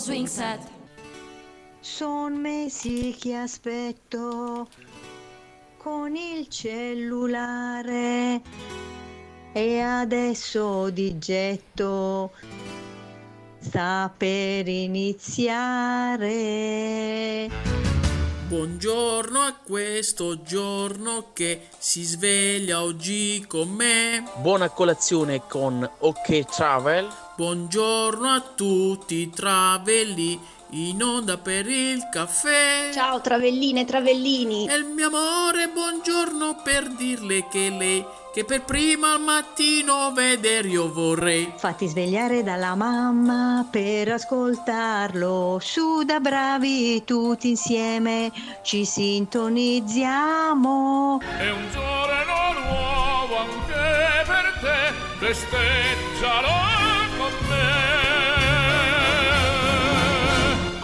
swing set. Son mesi che aspetto con il cellulare e adesso di getto sta per iniziare. Buongiorno a questo giorno che si sveglia oggi con me. Buona colazione con OK Travel. Buongiorno a tutti i travelli in onda per il caffè. Ciao travelline e travellini. E il mio amore, buongiorno per dirle che lei che per prima al mattino vedere io vorrei. Fatti svegliare dalla mamma per ascoltarlo. Su da bravi tutti insieme ci sintonizziamo. È un giorno nuovo anche per te, festeggialo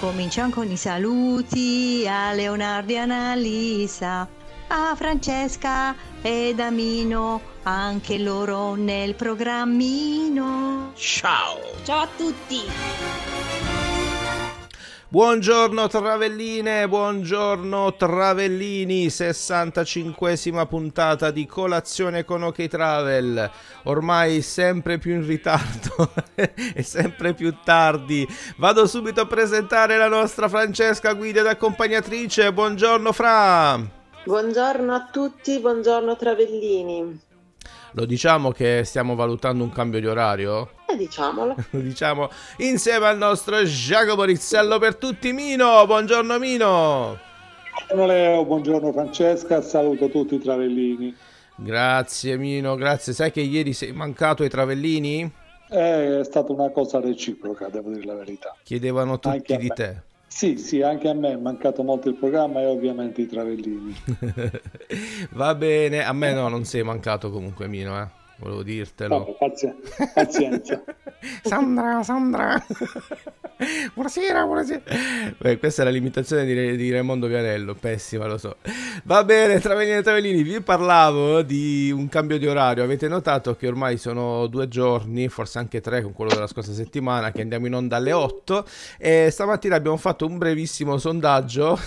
Cominciamo con i saluti a Leonardo e Annalisa, a Francesca ed Amino, anche loro nel programmino. Ciao! Ciao a tutti! Buongiorno Travelline, buongiorno Travellini, 65esima puntata di colazione con OK Travel, ormai sempre più in ritardo e sempre più tardi. Vado subito a presentare la nostra Francesca guida ed accompagnatrice, buongiorno Fra! Buongiorno a tutti, buongiorno Travellini. Lo diciamo che stiamo valutando un cambio di orario? Eh, diciamolo. Lo diciamo insieme al nostro Giacomo Rizzello per tutti, Mino. Buongiorno Mino. Buongiorno Leo, buongiorno Francesca, saluto tutti i travellini. Grazie Mino, grazie. Sai che ieri sei mancato ai travellini? Eh, è stata una cosa reciproca, devo dire la verità. Chiedevano tutti di te. Sì, sì, anche a me è mancato molto il programma e ovviamente i travellini. Va bene, a me no, non sei mancato comunque Mino, eh volevo dirtelo. Oh, pazienza. Sandra, Sandra. buonasera, buonasera. Beh, questa è la limitazione di, di Raimondo Vianello, pessima, lo so. Va bene, Travellini e Travellini, vi parlavo di un cambio di orario. Avete notato che ormai sono due giorni, forse anche tre con quello della scorsa settimana, che andiamo in onda alle 8 e stamattina abbiamo fatto un brevissimo sondaggio.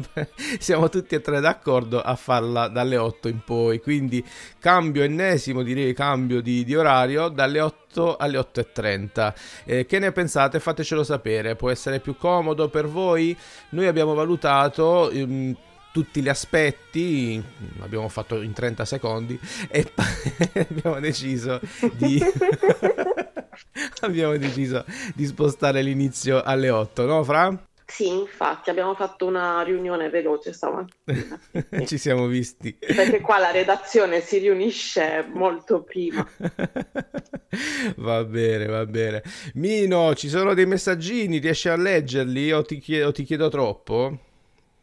Siamo tutti e tre d'accordo a farla dalle 8 in poi, quindi cambio ennesimo direi cambio di, di orario dalle 8 alle 8.30. Eh, che ne pensate? Fatecelo sapere, può essere più comodo per voi? Noi abbiamo valutato... Um, tutti gli aspetti, l'abbiamo fatto in 30 secondi e abbiamo deciso di abbiamo deciso di spostare l'inizio alle 8, no Fra? Sì, infatti abbiamo fatto una riunione veloce stamattina. Ci siamo visti. Perché qua la redazione si riunisce molto prima. va bene, va bene. Mino, ci sono dei messaggini, riesci a leggerli o ti chiedo, ti chiedo troppo?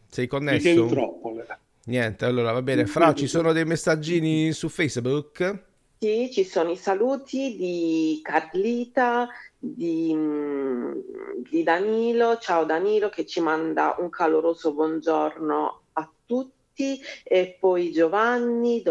Sei connesso? Ti chiedo troppo. Niente, allora va bene. Fra, ci sono dei messaggini su Facebook? Sì, ci sono i saluti di Carlita, di, mm, di Danilo. Ciao Danilo che ci manda un caloroso buongiorno a tutti e poi Giovanni,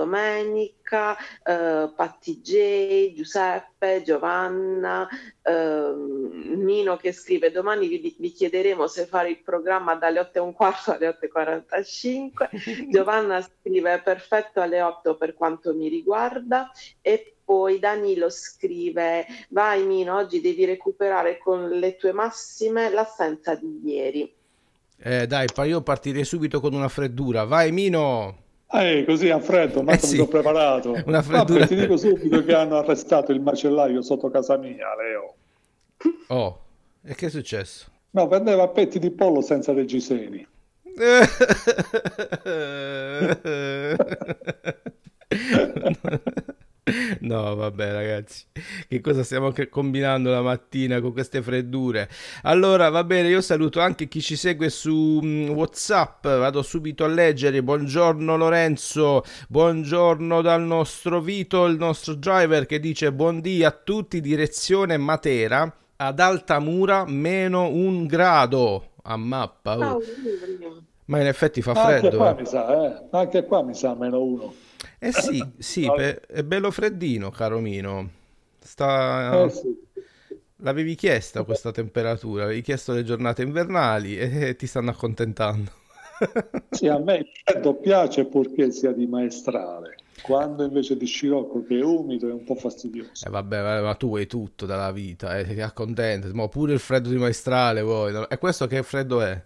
Domenica, eh, Patti J, Giuseppe, Giovanna, eh, Nino che scrive domani vi, vi, chiederemo se fare il programma dalle 8 e un quarto alle 8.45, Giovanna scrive perfetto alle 8 per quanto mi riguarda e poi Danilo scrive vai Mino oggi devi recuperare con le tue massime l'assenza di ieri eh dai io partirei subito con una freddura. Vai Mino eh, così a freddo, ma eh sì. mi sono preparato. Una freddura. Vabbè, ti dico subito che hanno arrestato il macellaio sotto casa mia, Leo. Oh, e che è successo? No, vendeva petti di pollo senza reggiseni. No, vabbè, ragazzi, che cosa stiamo combinando la mattina con queste freddure? Allora, va bene, io saluto anche chi ci segue su mm, WhatsApp. Vado subito a leggere. Buongiorno Lorenzo, buongiorno dal nostro Vito, il nostro driver che dice buondì a tutti, direzione Matera ad Altamura meno un grado a mappa. Oh. Ma in effetti fa Anche freddo. qua eh. mi sa, eh. Anche qua mi sa meno uno. Eh sì, sì, pe- è bello freddino, caro Mino. Sta... Eh sì. L'avevi chiesta questa temperatura, avevi chiesto le giornate invernali e ti stanno accontentando. Sì, a me il freddo piace purché sia di maestrale, quando invece di scirocco che è umido è un po' fastidioso. E vabbè, vabbè, ma tu vuoi tutto dalla vita, eh, ti accontenti, ma pure il freddo di maestrale vuoi. E questo che freddo è?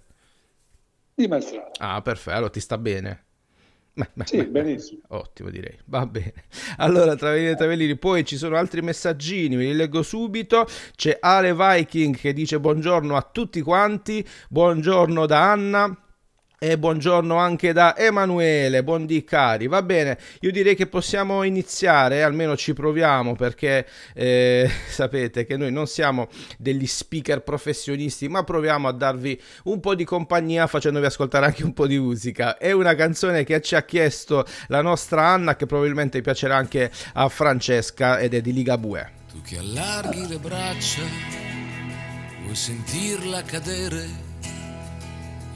Di maestrale. Ah, perfetto, allora ti sta bene. Beh, Sì, beh, benissimo. Ottimo, direi. Va bene. Allora, Travellini e Travellini, poi ci sono altri messaggini, ve li leggo subito. C'è Ale Viking che dice buongiorno a tutti quanti, buongiorno da Anna. E buongiorno anche da Emanuele, buondì cari. Va bene, io direi che possiamo iniziare, almeno ci proviamo perché eh, sapete che noi non siamo degli speaker professionisti, ma proviamo a darvi un po' di compagnia facendovi ascoltare anche un po' di musica. È una canzone che ci ha chiesto la nostra Anna che probabilmente piacerà anche a Francesca ed è di Ligabue. Tu che allarghi le braccia, vuoi sentirla cadere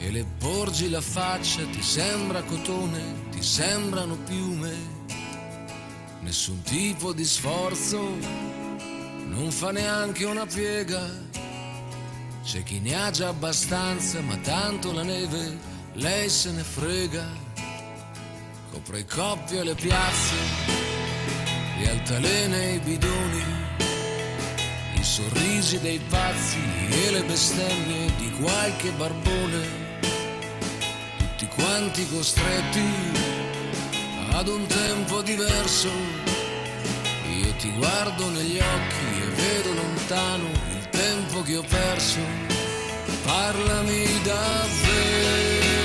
e le porgi la faccia, ti sembra cotone, ti sembrano piume, nessun tipo di sforzo, non fa neanche una piega, c'è chi ne ha già abbastanza, ma tanto la neve, lei se ne frega, copre i coppi e le piazze, le altalene e i bidoni i sorrisi dei pazzi e le bestemmie di qualche barbone, quanti costretti ad un tempo diverso. Io ti guardo negli occhi e vedo lontano il tempo che ho perso. Parlami davvero,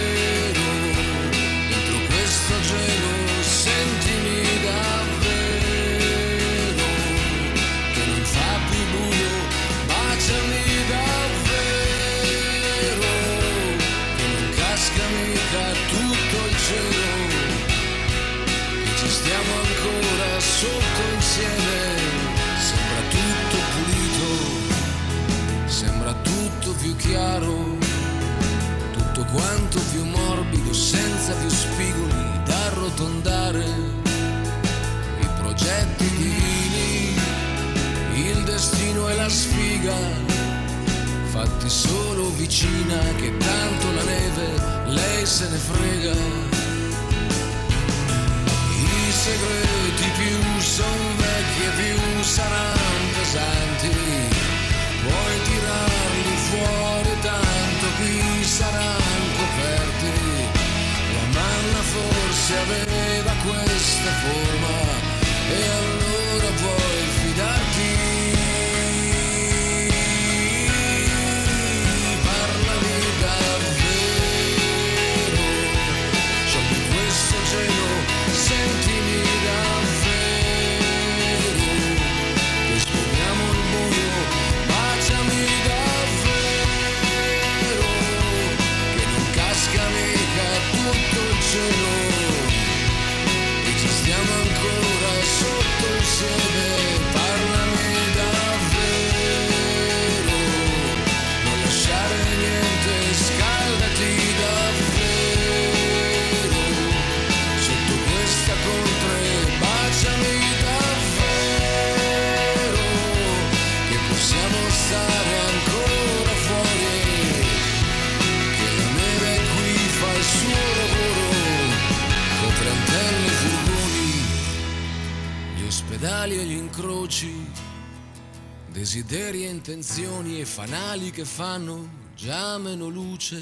fanali che fanno già meno luce.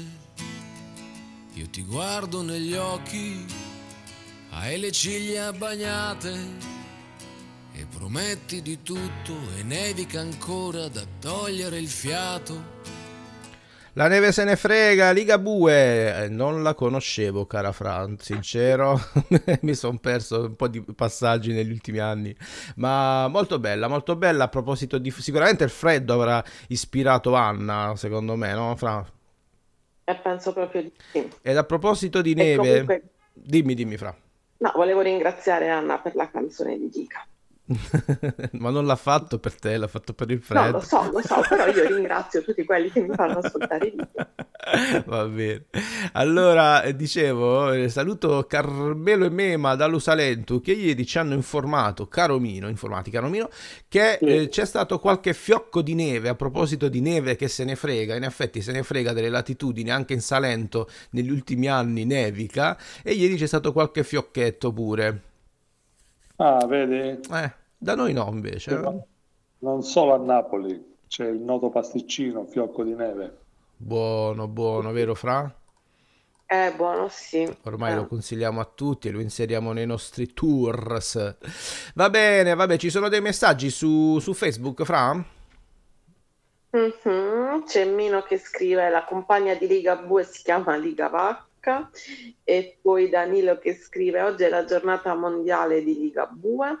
Io ti guardo negli occhi, hai le ciglia bagnate e prometti di tutto e nevica ancora da togliere il fiato. La neve se ne frega, Ligabue, eh, non la conoscevo, cara Fran, sincero, mi sono perso un po' di passaggi negli ultimi anni, ma molto bella, molto bella, a proposito di... sicuramente il freddo avrà ispirato Anna, secondo me, no, Fran? E penso proprio di sì. Ed a proposito di E neve, comunque, dimmi, dimmi, Fra. no, volevo ringraziare Anna per la canzone di Gica. Ma non l'ha fatto per te, l'ha fatto per il No, freddo. lo so, lo so, però io ringrazio tutti quelli che mi fanno ascoltare i video. Va bene. Allora, eh, dicevo, eh, saluto Carmelo e Mema da Lusalento che ieri ci hanno informato, caro Mino, informati caro Mino, che Sì. eh, c'è stato qualche fiocco di neve, a proposito di neve che se ne frega, in effetti se ne frega delle latitudini, anche in Salento negli ultimi anni nevica, e ieri c'è stato qualche fiocchetto pure. Ah, vedi? Eh, da noi no invece. eh. Non solo a Napoli, c'è il noto pasticcino fiocco di neve. Buono, buono, vero Fra? Eh, buono, sì. Ormai Eh. lo consigliamo a tutti e lo inseriamo nei nostri tours. Va bene, vabbè, ci sono dei messaggi su, su Facebook, Fra? Mhm, C'è Mino che scrive la compagna di Liga Bue si chiama Liga Vacca e poi Danilo che scrive oggi è la giornata mondiale di Liga Bue.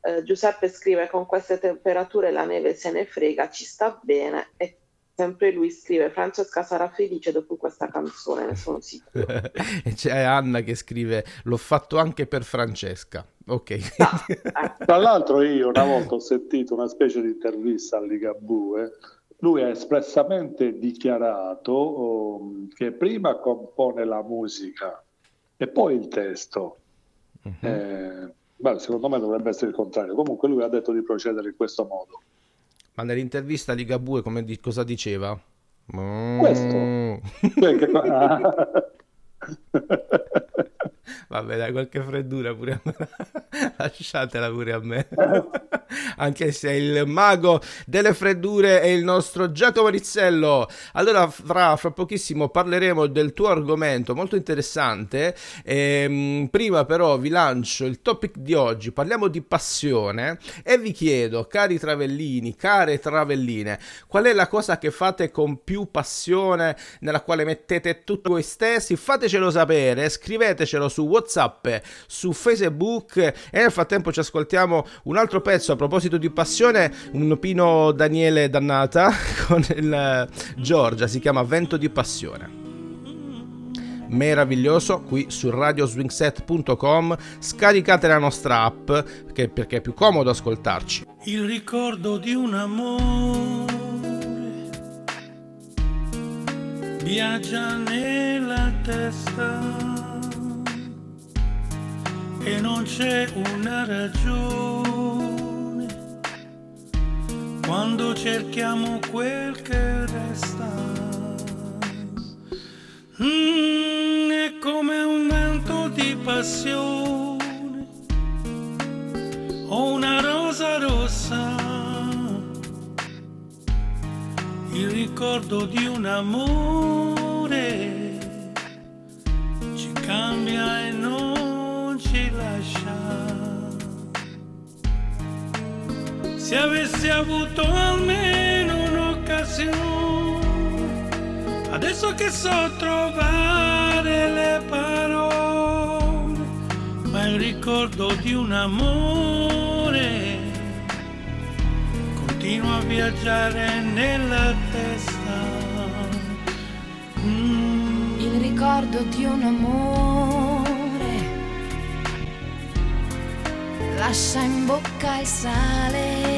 Eh, Giuseppe scrive con queste temperature la neve se ne frega, ci sta bene e sempre lui scrive Francesca sarà felice dopo questa canzone, ne sono sicuro. e c'è Anna che scrive l'ho fatto anche per Francesca. Ok. Tra l'altro io una volta ho sentito una specie di intervista a Ligabue, lui ha espressamente dichiarato oh, che prima compone la musica e poi il testo. Eh, beh, secondo me dovrebbe essere il contrario. Comunque lui ha detto di procedere in questo modo. Ma nell'intervista a Ligabue come di- cosa diceva? Questo. Vabbè, dai, qualche freddura pure a me. Lasciatela pure a me. Anche se il mago delle freddure è il nostro Giacomo Rizzello. Allora, fra, fra pochissimo parleremo del tuo argomento molto interessante. Ehm, prima, però, vi lancio il topic di oggi. Parliamo di passione e vi chiedo, cari travellini, care travelline, qual è la cosa che fate con più passione, nella quale mettete tutto voi stessi? Fatecelo sapere, scrivetecelo su WhatsApp, su Facebook e nel frattempo ci ascoltiamo un altro pezzo a proposito di passione, un Pino Daniele Dannata con il eh, Giorgia, si chiama Vento di Passione. Meraviglioso qui su radioswingset.com scaricate la nostra app che- perché è più comodo ascoltarci. Il ricordo di un amore viaggia nella testa e non c'è una ragione. Quando cerchiamo quel che resta. Mm, è come un vento di passione. O una rosa rossa, il ricordo di un amore avessi avuto almeno un'occasione, adesso che so trovare le parole, ma il ricordo di un amore continua a viaggiare nella testa. Mm. Il ricordo di un amore lascia in bocca il sale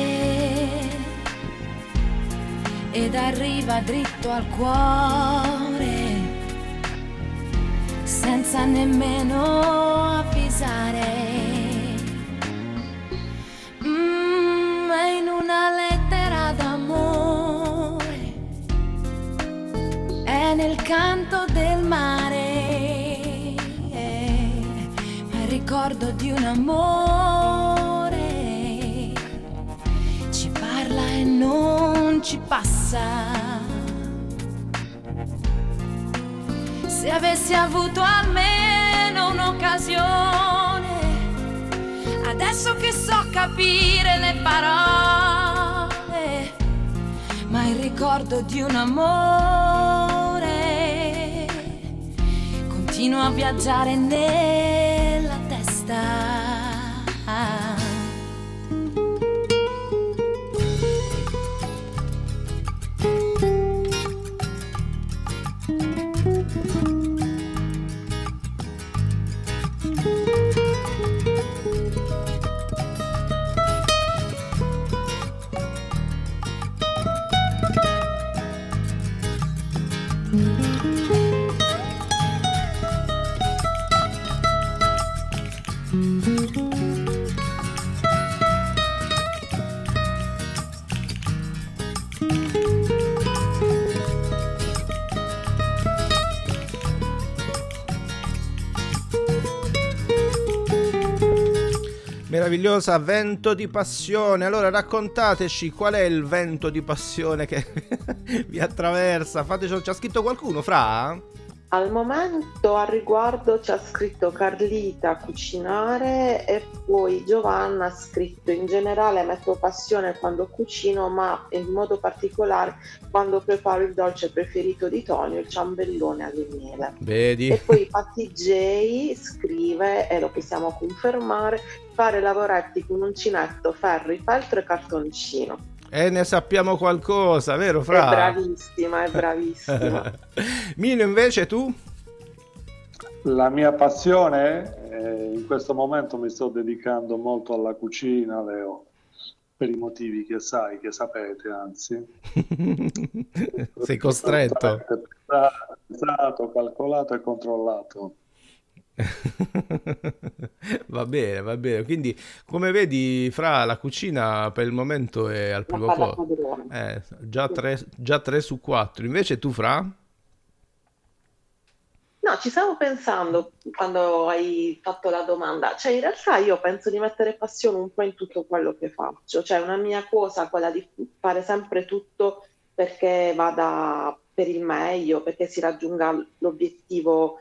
ed arriva dritto al cuore senza nemmeno avvisare. Mm, è in una lettera d'amore è nel canto del mare, ma il ricordo di un amore ci passa. Se avessi avuto almeno un'occasione, adesso che so capire le parole, ma il ricordo di un amore continua a viaggiare nella meravigliosa vento di passione. Allora raccontateci qual è il vento di passione che vi attraversa. Fateci, c'ha scritto qualcuno, Fra? Al momento a riguardo ci ha scritto Carlita cucinare e poi Giovanna ha scritto in generale metto passione quando cucino ma in modo particolare quando preparo il dolce preferito di Tonio, il ciambellone alle miele. Vedi? E poi Patti J scrive, e lo possiamo confermare, fare lavoretti con uncinetto, ferri, feltro e cartoncino. E ne sappiamo qualcosa, vero Fra? È bravissima, è bravissima. Mino invece tu? La mia passione, eh, in questo momento mi sto dedicando molto alla cucina, Leo, per i motivi che sai, che sapete anzi. Sei costretto. Pensato, calcolato e controllato. Va bene, va bene. Quindi, come vedi, Fra, la cucina per il momento è al primo posto. Eh, già, tre, già 3 su 4. Invece tu, Fra? No, ci stavo pensando quando hai fatto la domanda. Cioè, in realtà io penso di mettere passione un po' in tutto quello che faccio. Cioè, una mia cosa, quella di fare sempre tutto perché vada per il meglio, perché si raggiunga l'obiettivo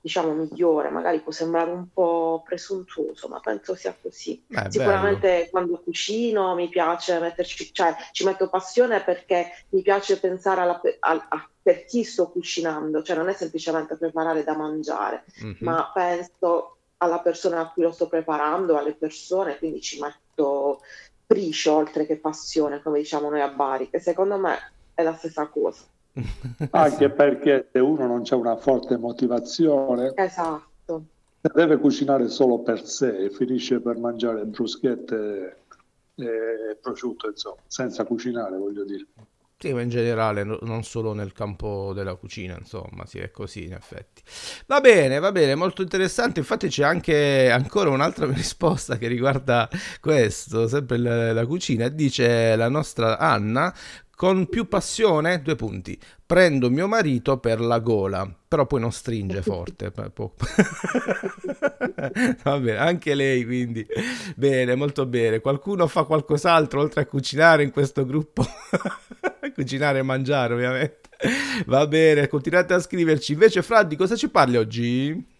diciamo migliore, magari può sembrare un po' presuntuoso, ma penso sia così. Eh, Sicuramente bello. quando cucino mi piace metterci, cioè ci metto passione perché mi piace pensare alla, a, a, per chi sto cucinando, cioè non è semplicemente preparare da mangiare, Mhm. ma penso alla persona a cui lo sto preparando, alle persone, quindi ci metto priscio oltre che passione, come diciamo noi a Bari, che secondo me è la stessa cosa. Anche perché se uno non c'è una forte motivazione, Esatto. deve cucinare solo per sé e finisce per mangiare bruschette e prosciutto, insomma, senza cucinare, voglio dire. Sì, ma in generale, no- non solo nel campo della cucina, insomma, sì, è così in effetti. Va bene, va bene, molto interessante. Infatti c'è anche ancora un'altra risposta che riguarda questo, sempre la, la cucina. Dice la nostra Anna, con più passione, due punti, prendo mio marito per la gola, però poi non stringe forte. po- Va bene, anche lei quindi. Bene, molto bene. Qualcuno fa qualcos'altro oltre a cucinare in questo gruppo? cucinare e mangiare, ovviamente. Va bene, continuate a scriverci. Invece, Fra, di cosa ci parli oggi?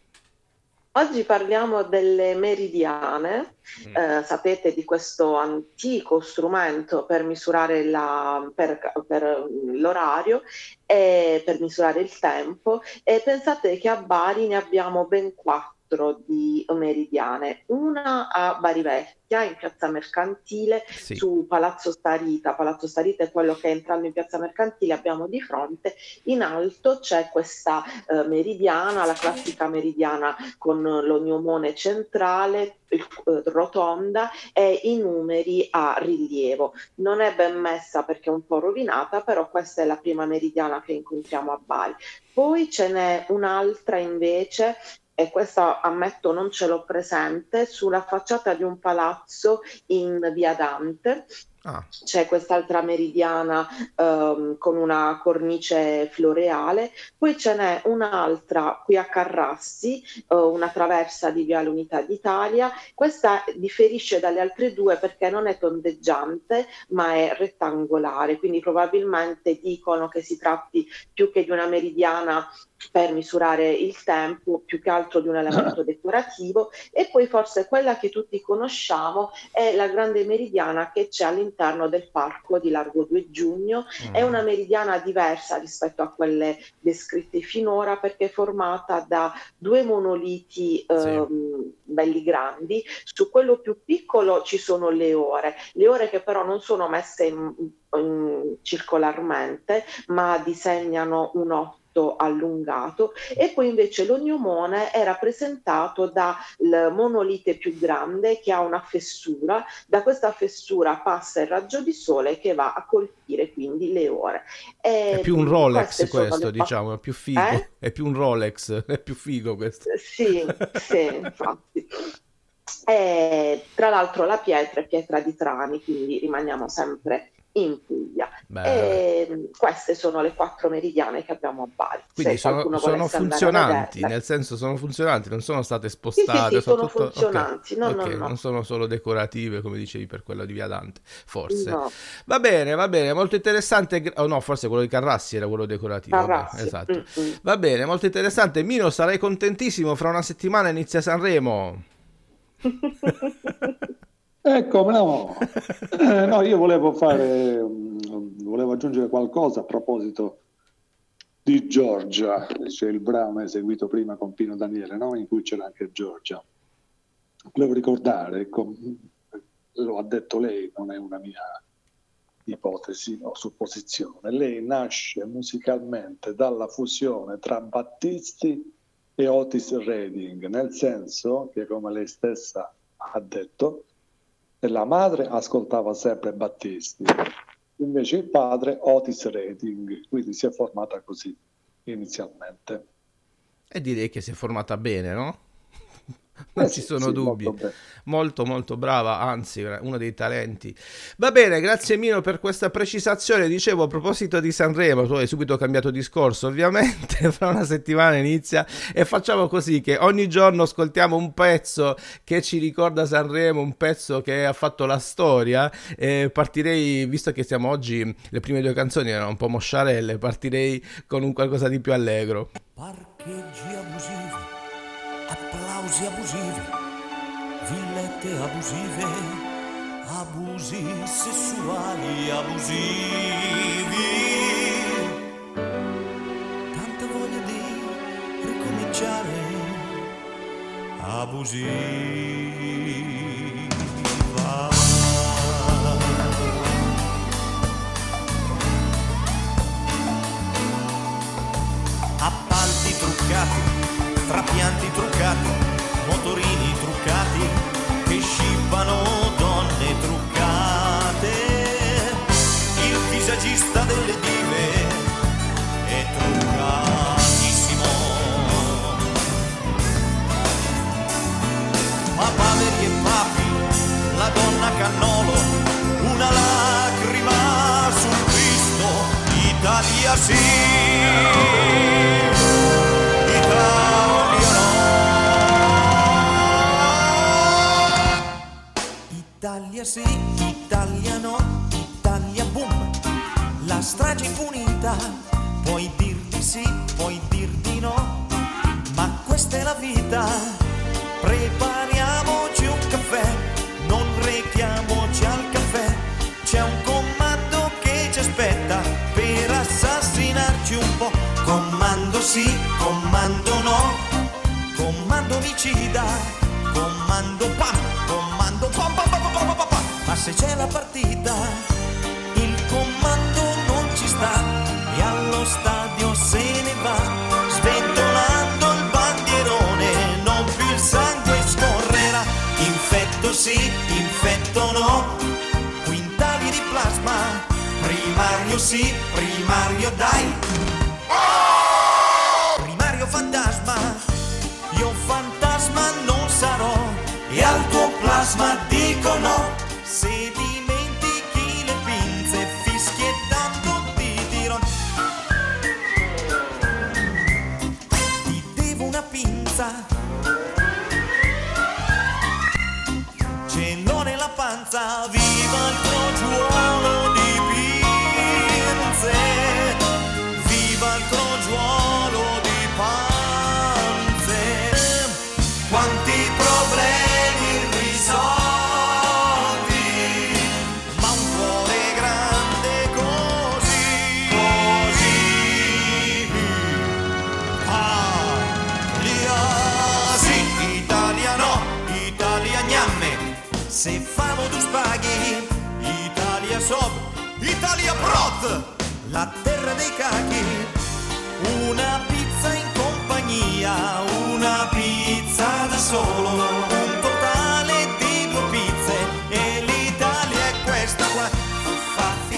Oggi parliamo delle meridiane, Eh, sapete di questo antico strumento per misurare la- per- per l'orario e per misurare il tempo. E pensate che a Bari ne abbiamo ben quattro di meridiane, una a Bari Vecchia in piazza Mercantile Sì. su Palazzo Starita, Palazzo Starita è quello che entrando in piazza Mercantile abbiamo di fronte, in alto c'è questa eh, meridiana, la classica meridiana con l'ognomone centrale, eh, rotonda e i numeri a rilievo. Non è ben messa perché è un po' rovinata, però questa è la prima meridiana che incontriamo a Bari. Poi ce n'è un'altra invece, e questa ammetto non ce l'ho presente, sulla facciata di un palazzo in via Dante. Ah, C'è quest'altra meridiana ehm, con una cornice floreale, poi ce n'è un'altra qui a Carrassi, eh, una traversa di Viale Unità d'Italia. Questa differisce dalle altre due perché non è tondeggiante, ma è rettangolare, quindi probabilmente dicono che si tratti più che di una meridiana per misurare il tempo, più che altro di un elemento decorativo. E poi forse quella che tutti conosciamo è la grande meridiana che c'è all'interno del parco di Largo 2 Giugno. È una meridiana diversa rispetto a quelle descritte finora perché è formata da due monoliti ehm, belli grandi. Su quello più piccolo ci sono le ore, le ore che però non sono messe in- in- circolarmente, ma disegnano un otto allungato e poi invece l'ognomone è rappresentato dal monolite più grande che ha una fessura, da questa fessura passa il raggio di sole che va a colpire quindi le ore. E È più un Rolex questo, diciamo, è più figo. Eh? È più un Rolex, è più figo questo. Sì, sì, infatti. E, tra l'altro la pietra è pietra di Trani, quindi rimaniamo sempre in Puglia. E, queste sono le quattro meridiane che abbiamo a Bari. Quindi Se sono, sono funzionanti, nel senso sono funzionanti, non sono state sì, spostate. sì, sono tutto- ok, funzionanti. No, no, ok, no. non sono solo decorative, come dicevi per quello di Via Dante, forse. No. Va bene, va bene, molto interessante. Oh no, forse quello di Carrassi era quello decorativo. vabbè, esatto. Va bene, molto interessante. Mino, sarai contentissimo. Fra una settimana inizia Sanremo. Ecco, no. Eh, no, io volevo fare, mm, volevo aggiungere qualcosa a proposito di Giorgia, cioè il brano eseguito prima con Pino Daniele, no? in cui c'era anche Giorgia. Volevo ricordare, ecco, lo ha detto lei, non è una mia ipotesi o supposizione, lei nasce musicalmente dalla fusione tra Battisti e Otis Redding, nel senso che, come lei stessa ha detto, la madre ascoltava sempre Battisti, invece il padre Otis Redding, quindi si è formata così inizialmente. E direi che si è formata bene, no? Non Eh ci sono sì, dubbi. molto. Molto, molto brava, anzi, uno dei talenti. Va bene, grazie Mino per questa precisazione. Dicevo, a proposito di Sanremo, tu hai subito cambiato discorso, ovviamente, fra una settimana inizia e facciamo così che ogni giorno ascoltiamo un pezzo che ci ricorda Sanremo, un pezzo che ha fatto la storia. E partirei, visto che siamo oggi, le prime due canzoni erano un po' mosciarelle, partirei con un qualcosa di più allegro. Parcheggi abusivi, applausi abusivi, villette abusive, abusi sessuali abusivi. Tanta voglia di ricominciare abusiva. Italia. Sì. Italia no, Italia boom, la strage impunita, puoi dir di sì, puoi dir di no, ma questa è la vita, prepariamoci comando sì, comando no, comando omicida, comando pam, comando pam pam pam pam pam pam, pam. ma se c'è la partita, il comando non ci sta. E allo stadio se ne va, sventolando il bandierone, non più il sangue scorrerà, infetto sì, infetto no, quintali di plasma, primario sì, primario dai. Tuo plasma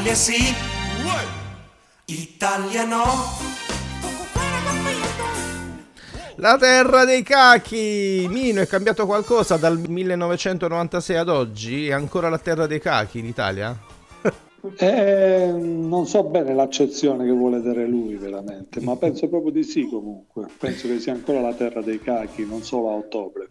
Italia sì, Italia no. La terra dei cachi! Mino, è cambiato qualcosa dal 1996 ad oggi? È ancora la terra dei cachi l'Italia? Eh, non so bene l'accezione che vuole dare lui veramente, ma penso proprio di sì comunque. Penso che sia ancora la terra dei cachi, non solo a ottobre.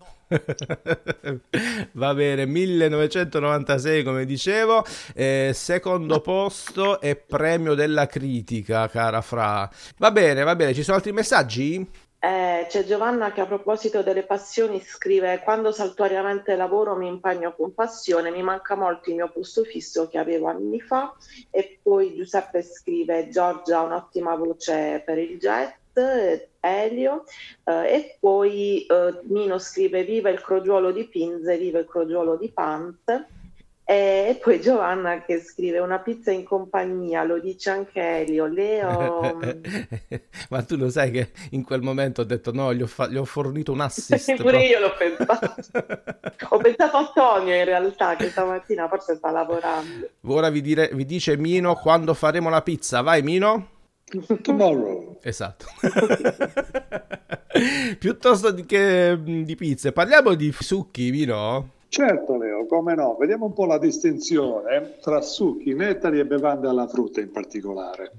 Va bene, 1996 come dicevo, eh, secondo posto e premio della critica, cara Fra. Va bene, va bene, ci sono altri messaggi? Eh, c'è Giovanna che a proposito delle passioni scrive quando saltuariamente lavoro mi impegno con passione, mi manca molto il mio posto fisso che avevo anni fa e poi Giuseppe scrive Giorgia ha un'ottima voce per il jet, Elio eh, e poi eh, Mino scrive viva il crogiuolo di Pinze, viva il crogiuolo di Pant e poi Giovanna che scrive una pizza in compagnia, lo dice anche Elio, Leo... Ma tu lo sai che in quel momento ho detto no, gli ho, fa- gli ho fornito un assist. Pure io l'ho pensato. ho pensato a Antonio in realtà che stamattina forse sta lavorando. Ora vi, dire- vi dice Mino quando faremo la pizza. Vai Mino. Tomorrow. Esatto. Piuttosto che di pizze, parliamo di succhi, Mino? Certo Leo, come no, vediamo un po' la distinzione tra succhi, nettari e bevande alla frutta in particolare.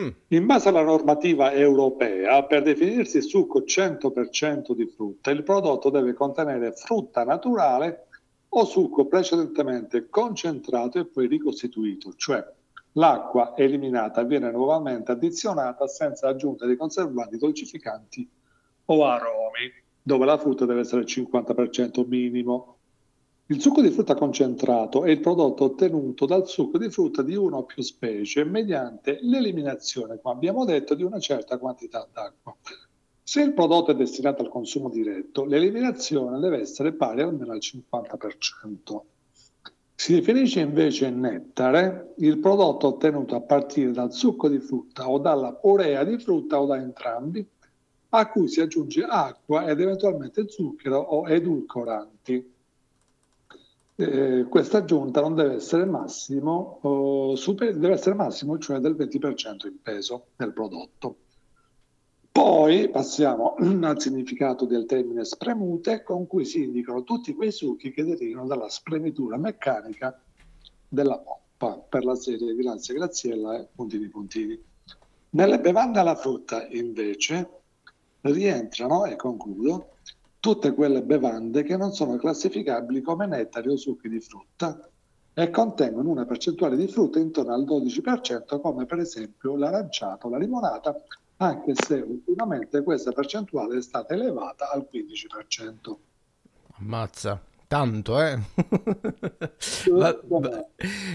Mm. In base alla normativa europea, per definirsi succo 100% di frutta, il prodotto deve contenere frutta naturale o succo precedentemente concentrato e poi ricostituito, cioè l'acqua eliminata viene nuovamente addizionata senza aggiunta di conservanti dolcificanti o aromi, dove la frutta deve essere il 50% minimo. Il succo di frutta concentrato è il prodotto ottenuto dal succo di frutta di una o più specie mediante l'eliminazione, come abbiamo detto, di una certa quantità d'acqua. Se il prodotto è destinato al consumo diretto, l'eliminazione deve essere pari almeno al 50%. Si definisce invece nettare il prodotto ottenuto a partire dal succo di frutta o dalla orea di frutta o da entrambi, a cui si aggiunge acqua ed eventualmente zucchero o edulcoranti. Eh, questa aggiunta non deve essere massimo, oh, super, deve essere massimo, cioè del 20% in peso del prodotto. Poi passiamo al significato del termine spremute, con cui si indicano tutti quei succhi che derivano dalla spremitura meccanica della poppa per la serie Grazia Graziella e Puntini Puntini. Nelle bevande alla frutta, invece, rientrano, e concludo, tutte quelle bevande che non sono classificabili come nettari o succhi di frutta e contengono una percentuale di frutta intorno al 12%, come per esempio l'aranciato, la limonata, anche se ultimamente questa percentuale è stata elevata al 15%. Ammazza. Tanto, eh? Va- va-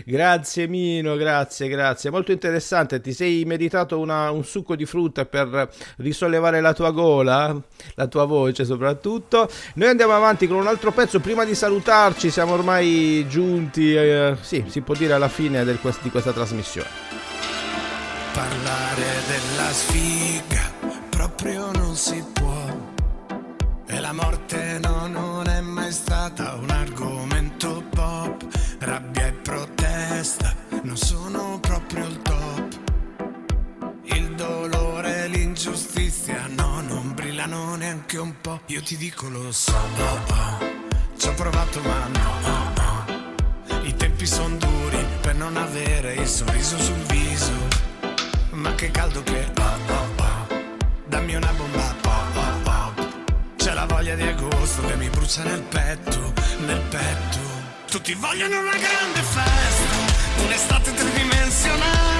grazie Mino, grazie, grazie. Molto interessante. Ti sei meditato una- un succo di frutta per risollevare la tua gola, la tua voce soprattutto. Noi andiamo avanti con un altro pezzo. Prima di salutarci, siamo ormai giunti, eh, sì, si può dire alla fine del- di questa trasmissione. Parlare della sfiga proprio non si può. E la morte no, non è mai stata un argomento pop. Rabbia e protesta non sono proprio il top. Il dolore e l'ingiustizia no, non brillano neanche un po'. Io ti dico lo so, oh, oh. ci ho provato ma no. oh. I tempi sono duri per non avere il sorriso sul viso. Ma che caldo che ho, oh, oh. Dammi una bomba, oh, oh, oh. C'è la voglia di agosto che mi brucia nel petto, nel petto. Tutti vogliono una grande festa, un'estate tridimensionale.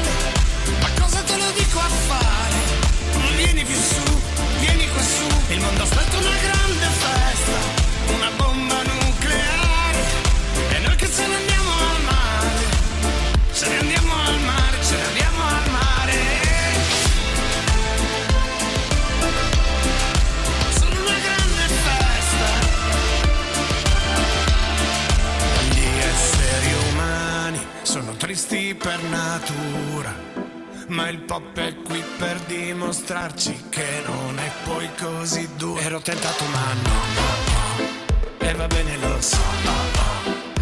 Dimostrarci che non è poi così duro. Ero tentato ma no. E va bene lo so,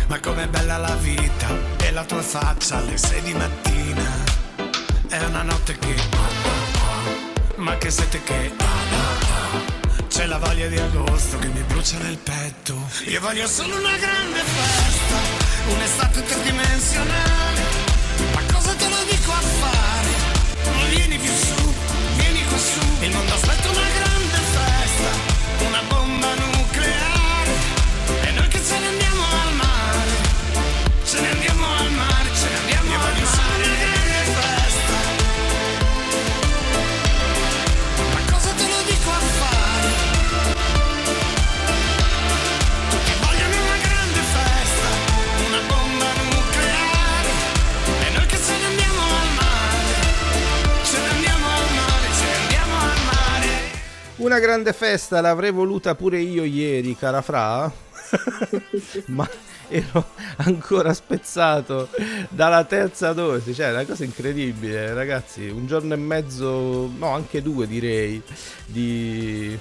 ma com'è bella la vita e la tua faccia alle sei di mattina. È una notte che, ma che sete che, oh. c'è la voglia di agosto che mi brucia nel petto. Io voglio solo una grande festa, un'estate tridimensionale. Vieni qua su. Il mondo aspetta una grande festa l'avrei voluta pure io ieri, cara Fra. Ma ero ancora spezzato dalla terza dose, cioè è una cosa incredibile, ragazzi. Un giorno e mezzo, no, anche due direi, di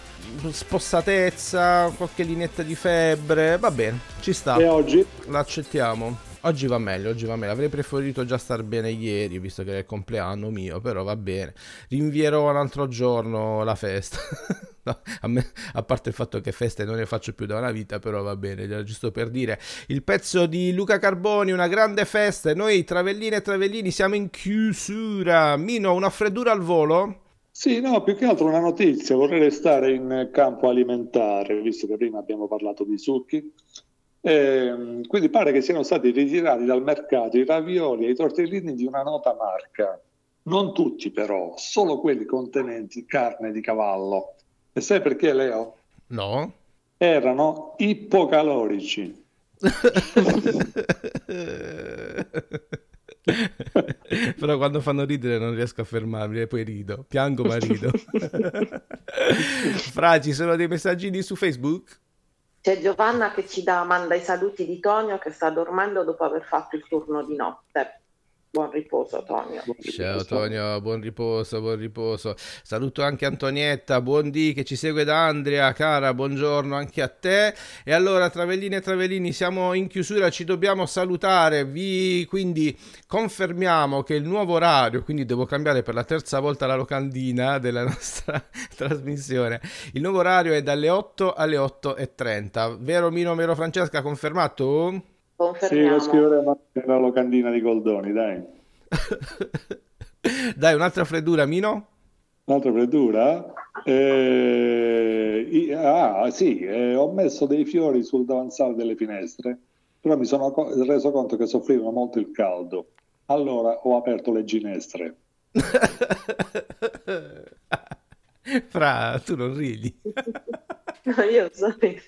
spossatezza, qualche linetta di febbre. Va bene, ci sta. E oggi? L'accettiamo. Oggi va meglio, oggi va meglio. Avrei preferito già star bene ieri, visto che è il compleanno mio, però va bene. Rinvierò un altro giorno la festa. No, a, me, a parte il fatto che feste non ne faccio più da una vita, però va bene, giusto per dire. Il pezzo di Luca Carboni, una grande festa, e noi Travelline e Travellini siamo in chiusura. Mino, una freddura al volo? Sì, no, più che altro una notizia, vorrei restare in campo alimentare, visto che prima abbiamo parlato di succhi. Ehm, quindi pare che siano stati ritirati dal mercato i ravioli e i tortellini di una nota marca. Non tutti però, solo quelli contenenti carne di cavallo. E sai perché, Leo? No. Erano ipocalorici. Però quando fanno ridere non riesco a fermarmi e poi rido. Piango ma rido. Fra, ci sono dei messaggini su Facebook? C'è Giovanna che ci dà, manda i saluti di Tonio che sta dormendo dopo aver fatto il turno di notte. Buon riposo, Tonio. Ciao Tonio, buon riposo, buon riposo. Saluto anche Antonietta, buon dì che ci segue da Andrea, cara, buongiorno anche a te. E allora, Travellini e Travellini, siamo in chiusura, ci dobbiamo salutare. Vi quindi confermiamo che il nuovo orario, quindi devo cambiare per la terza volta la locandina della nostra trasmissione. Il nuovo orario è dalle 8 alle 8.30. Vero Mino, vero Francesca, confermato? Sì, lo scriveremo nella locandina di Goldoni, dai. Dai, un'altra freddura, Mino? Un'altra freddura? Eh, ah, sì, eh, ho messo dei fiori sul davanzale delle finestre, però mi sono co- reso conto che soffrivano molto il caldo. Allora ho aperto le ginestre. Fra, tu non ridi. No, io lo sapevo.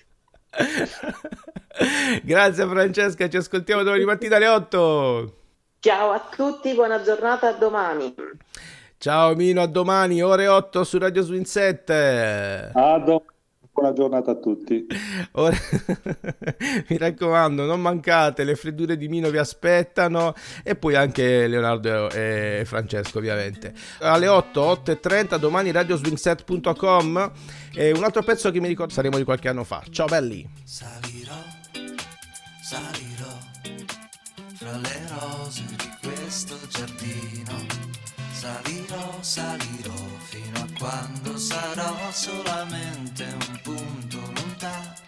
Grazie Francesca, ci ascoltiamo domani mattina alle 8. Ciao a tutti, buona giornata, a domani. Ciao Mino, a domani, ore 8 su Radio Swing 7. A domani, buona giornata a tutti. Ora- Mi raccomando, non mancate, le freddure di Mino vi aspettano e poi anche Leonardo e Francesco ovviamente. Alle 8, 8 e 30, domani radioswingset.com e un altro pezzo che mi ricordo saremo di qualche anno fa. Ciao belli! Salirò, salirò fra le rose di questo giardino. Salirò, salirò fino a quando sarò solamente un punto lontano.